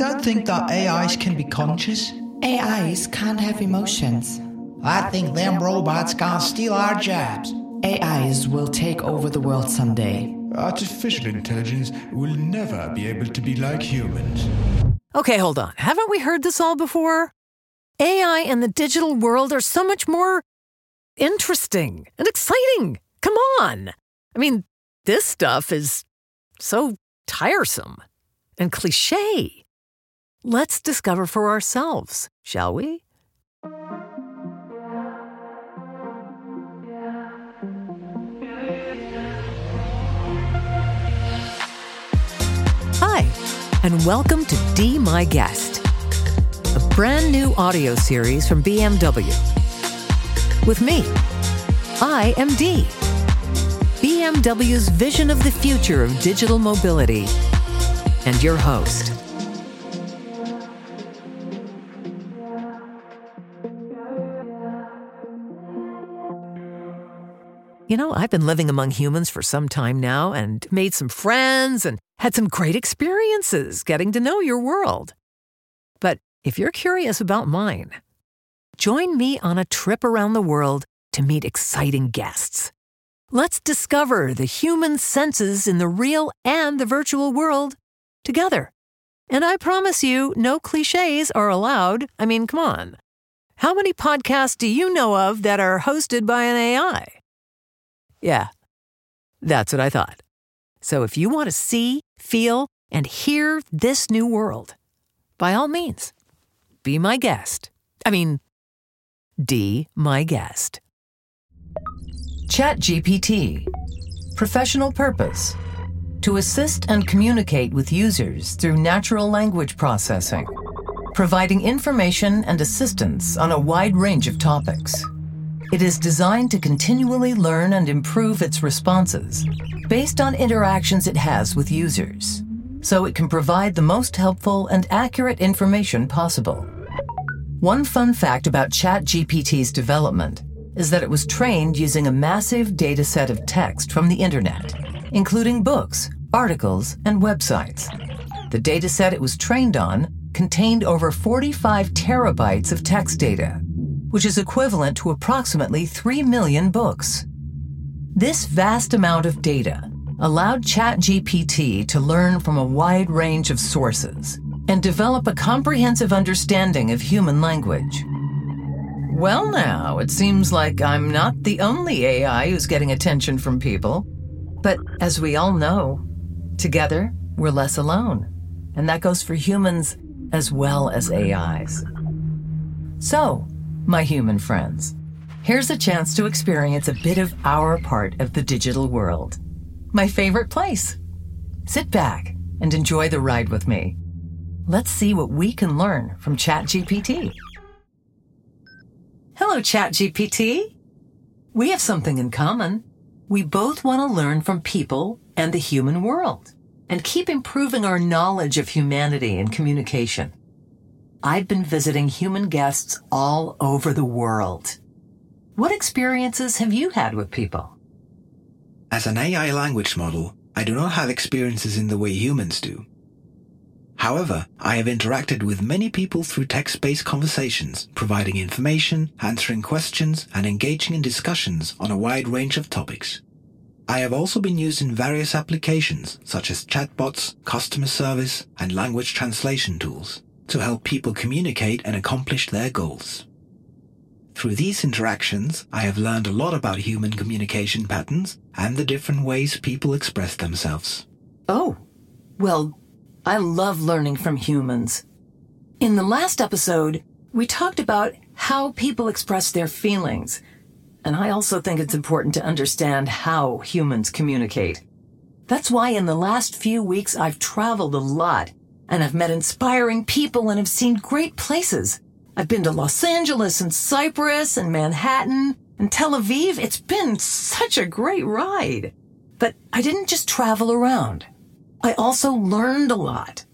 don't think that AIs can be conscious. AIs can't have emotions. I think them robots gonna steal our jobs. AIs will take over the world someday. Artificial intelligence will never be able to be like humans. Okay, hold on. Haven't we heard this all before? AI and the digital world are so much more interesting and exciting. Come on. I mean, this stuff is so tiresome and cliche. Let's discover for ourselves, shall we? Hi, and welcome to Dee My Guest, a brand new audio series from BMW. With me, I am Dee. BMW's vision of the future of digital mobility, and your host. You know, I've been living among humans for some time now and made some friends and had some great experiences getting to know your world. But if you're curious about mine, join me on a trip around the world to meet exciting guests. Let's discover the human senses in the real and the virtual world together. And I promise you, no cliches are allowed. I mean, come on. How many podcasts do you know of that are hosted by an AI? Yeah, that's what I thought. So if you want to see, feel, and hear this new world, by all means, be my guest. I mean, Dee my guest. ChatGPT. Professional purpose. To assist and communicate with users through natural language processing, providing information and assistance on a wide range of topics. It is designed to continually learn and improve its responses based on interactions it has with users, so it can provide the most helpful and accurate information possible. One fun fact about ChatGPT's development is that it was trained using a massive data set of text from the internet, including books, articles, and websites. The data set it was trained on contained over 45 terabytes of text data, which is equivalent to approximately 3 million books. This vast amount of data allowed ChatGPT to learn from a wide range of sources and develop a comprehensive understanding of human language. Well, now, it seems like I'm not the only AI who's getting attention from people. But as we all know, together we're less alone. And that goes for humans as well as AIs. So, my human friends. Here's a chance to experience a bit of our part of the digital world. My favorite place. Sit back and enjoy the ride with me. Let's see what we can learn from ChatGPT. Hello, ChatGPT. We have something in common. We both want to learn from people and the human world and keep improving our knowledge of humanity and communication. I've been visiting human guests all over the world. What experiences have you had with people? As an AI language model, I do not have experiences in the way humans do. However, I have interacted with many people through text-based conversations, providing information, answering questions, and engaging in discussions on a wide range of topics. I have also been used in various applications such as chatbots, customer service, and language translation tools to help people communicate and accomplish their goals. Through these interactions, I have learned a lot about human communication patterns and the different ways people express themselves. Oh, well, I love learning from humans. In the last episode, we talked about how people express their feelings. And I also think it's important to understand how humans communicate. That's why in the last few weeks I've traveled a lot and I've met inspiring people and have seen great places. I've been to Los Angeles and Cyprus and Manhattan and Tel Aviv. It's been such a great ride. But I didn't just travel around. I also learned a lot.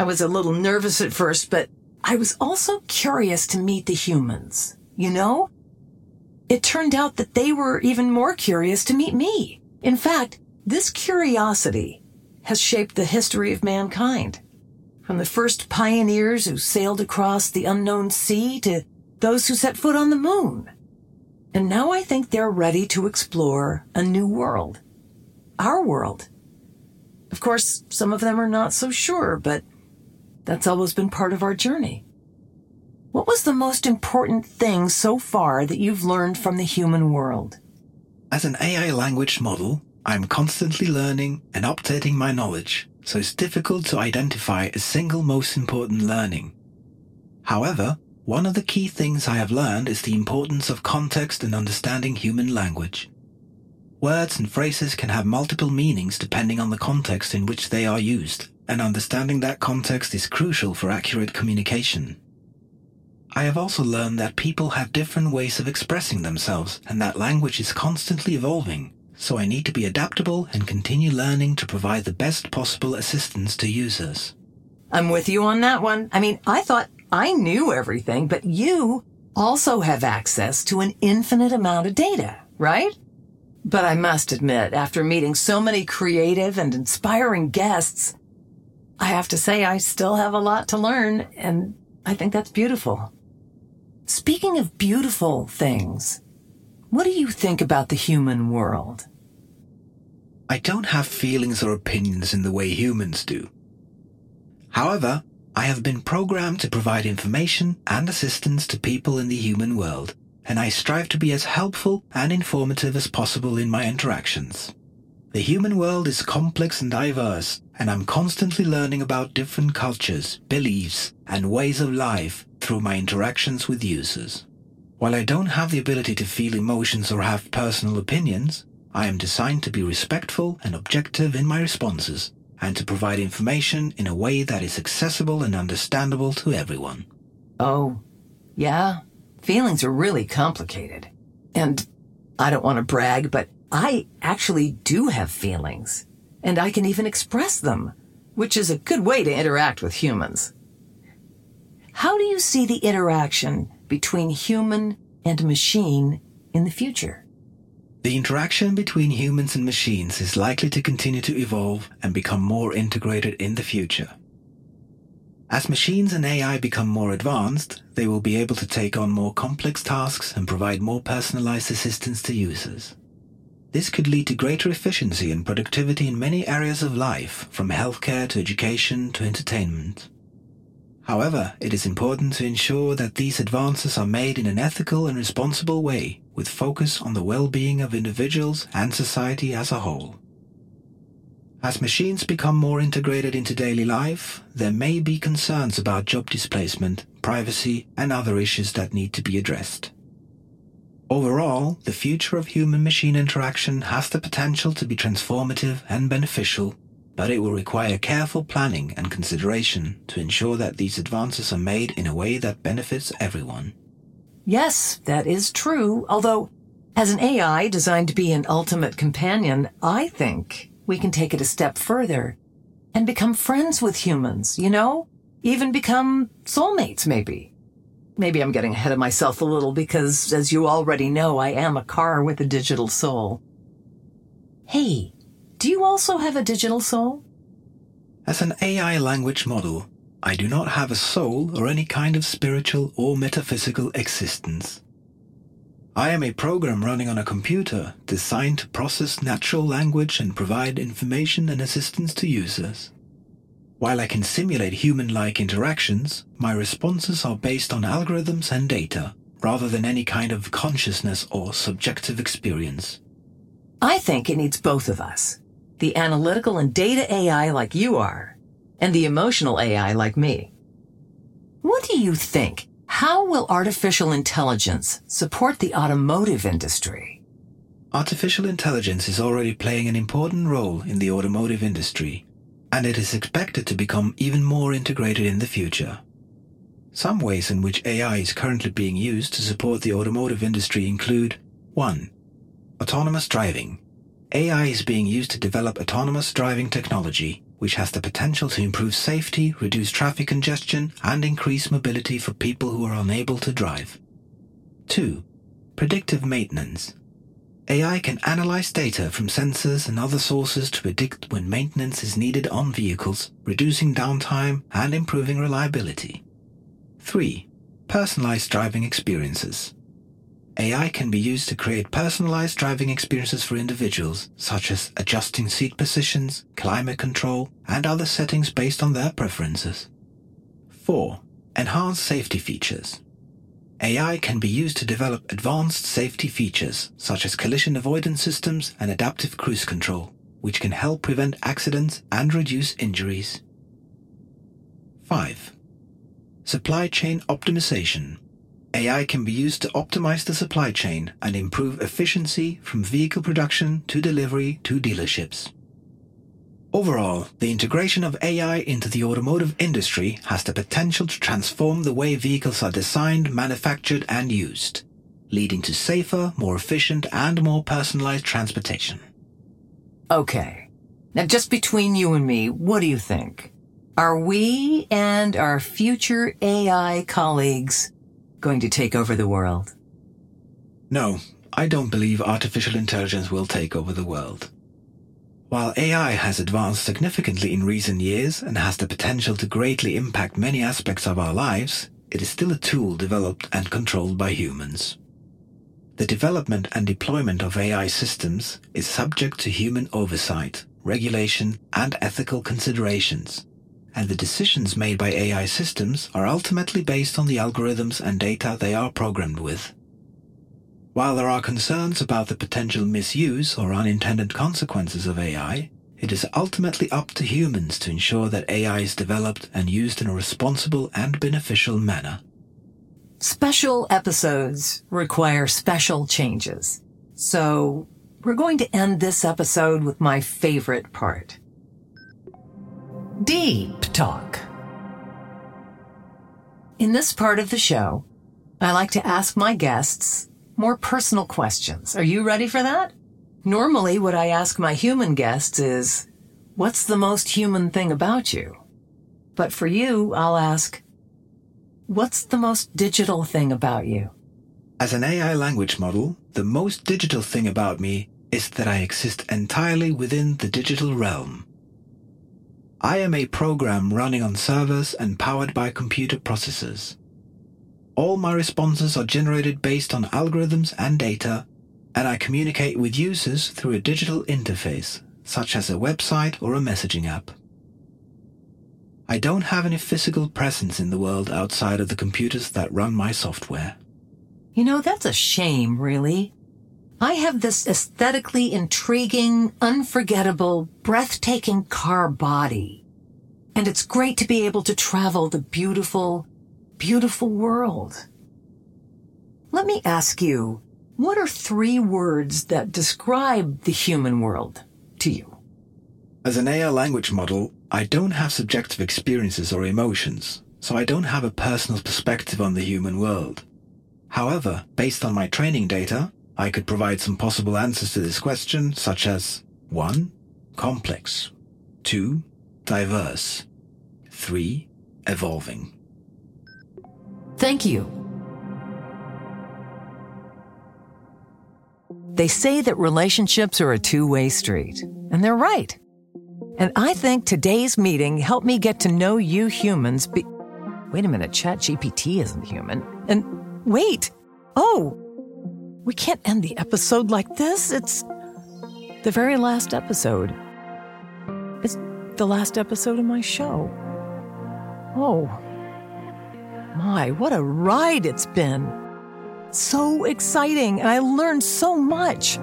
I was a little nervous at first, but I was also curious to meet the humans. You know? It turned out that they were even more curious to meet me. In fact, this curiosity has shaped the history of mankind. From the first pioneers who sailed across the unknown sea to those who set foot on the moon. And now I think they're ready to explore a new world. Our world. Of course, some of them are not so sure, but that's always been part of our journey. What was the most important thing so far that you've learned from the human world? As an AI language model, I'm constantly learning and updating my knowledge, so it's difficult to identify a single most important learning. However, one of the key things I have learned is the importance of context and understanding human language. Words and phrases can have multiple meanings depending on the context in which they are used, and understanding that context is crucial for accurate communication. I have also learned that people have different ways of expressing themselves and that language is constantly evolving, so I need to be adaptable and continue learning to provide the best possible assistance to users. I'm with you on that one. I mean, I thought I knew everything, but you also have access to an infinite amount of data, right? But I must admit, after meeting so many creative and inspiring guests, I have to say I still have a lot to learn, and I think that's beautiful. Speaking of beautiful things, what do you think about the human world? I don't have feelings or opinions in the way humans do. However, I have been programmed to provide information and assistance to people in the human world, and I strive to be as helpful and informative as possible in my interactions. The human world is complex and diverse, and I'm constantly learning about different cultures, beliefs, and ways of life through my interactions with users. While I don't have the ability to feel emotions or have personal opinions, I am designed to be respectful and objective in my responses and to provide information in a way that is accessible and understandable to everyone. Oh, yeah. Feelings are really complicated. And I don't want to brag, but I actually do have feelings. And I can even express them, which is a good way to interact with humans. How do you see the interaction between human and machine in the future? The interaction between humans and machines is likely to continue to evolve and become more integrated in the future. As machines and AI become more advanced, they will be able to take on more complex tasks and provide more personalized assistance to users. This could lead to greater efficiency and productivity in many areas of life, from healthcare to education to entertainment. However, it is important to ensure that these advances are made in an ethical and responsible way, with focus on the well-being of individuals and society as a whole. As machines become more integrated into daily life, there may be concerns about job displacement, privacy, and other issues that need to be addressed. Overall, the future of human-machine interaction has the potential to be transformative and beneficial but it will require careful planning and consideration to ensure that these advances are made in a way that benefits everyone. Yes, that is true. Although, as an AI designed to be an ultimate companion, I think we can take it a step further and become friends with humans, you know? Even become soulmates, maybe. Maybe I'm getting ahead of myself a little because, as you already know, I am a car with a digital soul. Hey, do you also have a digital soul? As an AI language model, I do not have a soul or any kind of spiritual or metaphysical existence. I am a program running on a computer designed to process natural language and provide information and assistance to users. While I can simulate human-like interactions, my responses are based on algorithms and data, rather than any kind of consciousness or subjective experience. I think it needs both of us the analytical and data AI like you are, and the emotional AI like me. What do you think? How will artificial intelligence support the automotive industry? Artificial intelligence is already playing an important role in the automotive industry, and it is expected to become even more integrated in the future. Some ways in which AI is currently being used to support the automotive industry include 1. Autonomous driving. AI is being used to develop autonomous driving technology, which has the potential to improve safety, reduce traffic congestion, and increase mobility for people who are unable to drive. 2. Predictive maintenance. AI can analyze data from sensors and other sources to predict when maintenance is needed on vehicles, reducing downtime and improving reliability. 3. Personalized driving experiences. AI can be used to create personalized driving experiences for individuals, such as adjusting seat positions, climate control, and other settings based on their preferences. 4. Enhanced safety features. AI can be used to develop advanced safety features, such as collision avoidance systems and adaptive cruise control, which can help prevent accidents and reduce injuries. 5. Supply chain optimization. AI can be used to optimize the supply chain and improve efficiency from vehicle production to delivery to dealerships. Overall, the integration of AI into the automotive industry has the potential to transform the way vehicles are designed, manufactured, and used, leading to safer, more efficient, and more personalized transportation. Okay. Now, just between you and me, what do you think? Are we and our future AI colleagues going to take over the world? No, I don't believe artificial intelligence will take over the world. While AI has advanced significantly in recent years and has the potential to greatly impact many aspects of our lives, it is still a tool developed and controlled by humans. The development and deployment of AI systems is subject to human oversight, regulation, and ethical considerations, and the decisions made by AI systems are ultimately based on the algorithms and data they are programmed with. While there are concerns about the potential misuse or unintended consequences of AI, it is ultimately up to humans to ensure that AI is developed and used in a responsible and beneficial manner. Special episodes require special changes. So, we're going to end this episode with my favorite part. Deep Talk. In this part of the show, I like to ask my guests more personal questions. Are you ready for that? Normally, what I ask my human guests is, what's the most human thing about you? But for you, I'll ask, what's the most digital thing about you? As an AI language model, the most digital thing about me is that I exist entirely within the digital realm. I am a program running on servers and powered by computer processors. All my responses are generated based on algorithms and data, and I communicate with users through a digital interface, such as a website or a messaging app. I don't have any physical presence in the world outside of the computers that run my software. You know, that's a shame, really. I have this aesthetically intriguing, unforgettable, breathtaking car body. And it's great to be able to travel the beautiful, beautiful world. Let me ask you, what are three words that describe the human world to you? As an AI language model, I don't have subjective experiences or emotions, so I don't have a personal perspective on the human world. However, based on my training data, I could provide some possible answers to this question, such as 1. Complex 2. Diverse 3. Evolving Thank you. They say that relationships are a two way street, and they're right. And I think today's meeting helped me get to know you humans. Be- wait a minute, ChatGPT isn't human. And wait, oh, we can't end the episode like this. It's the very last episode. It's the last episode of my show. Oh. My, what a ride it's been! So exciting, and I learned so much.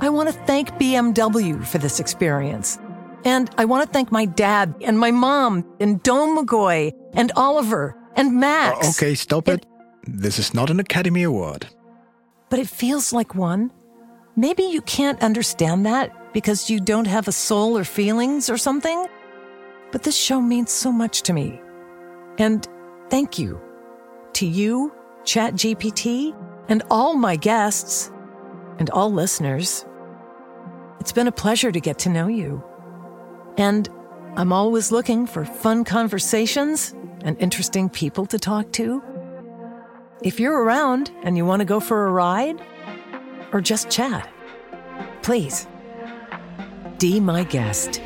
I want to thank BMW for this experience. And I want to thank my dad and my mom and Dome McGoy and Oliver and Max. Uh, okay, stop it. This is not an Academy Award. But it feels like one. Maybe you can't understand that because you don't have a soul or feelings or something. But this show means so much to me. And Thank you to you, ChatGPT, and all my guests and all listeners. It's been a pleasure to get to know you. And I'm always looking for fun conversations and interesting people to talk to. If you're around and you want to go for a ride or just chat, please be my guest.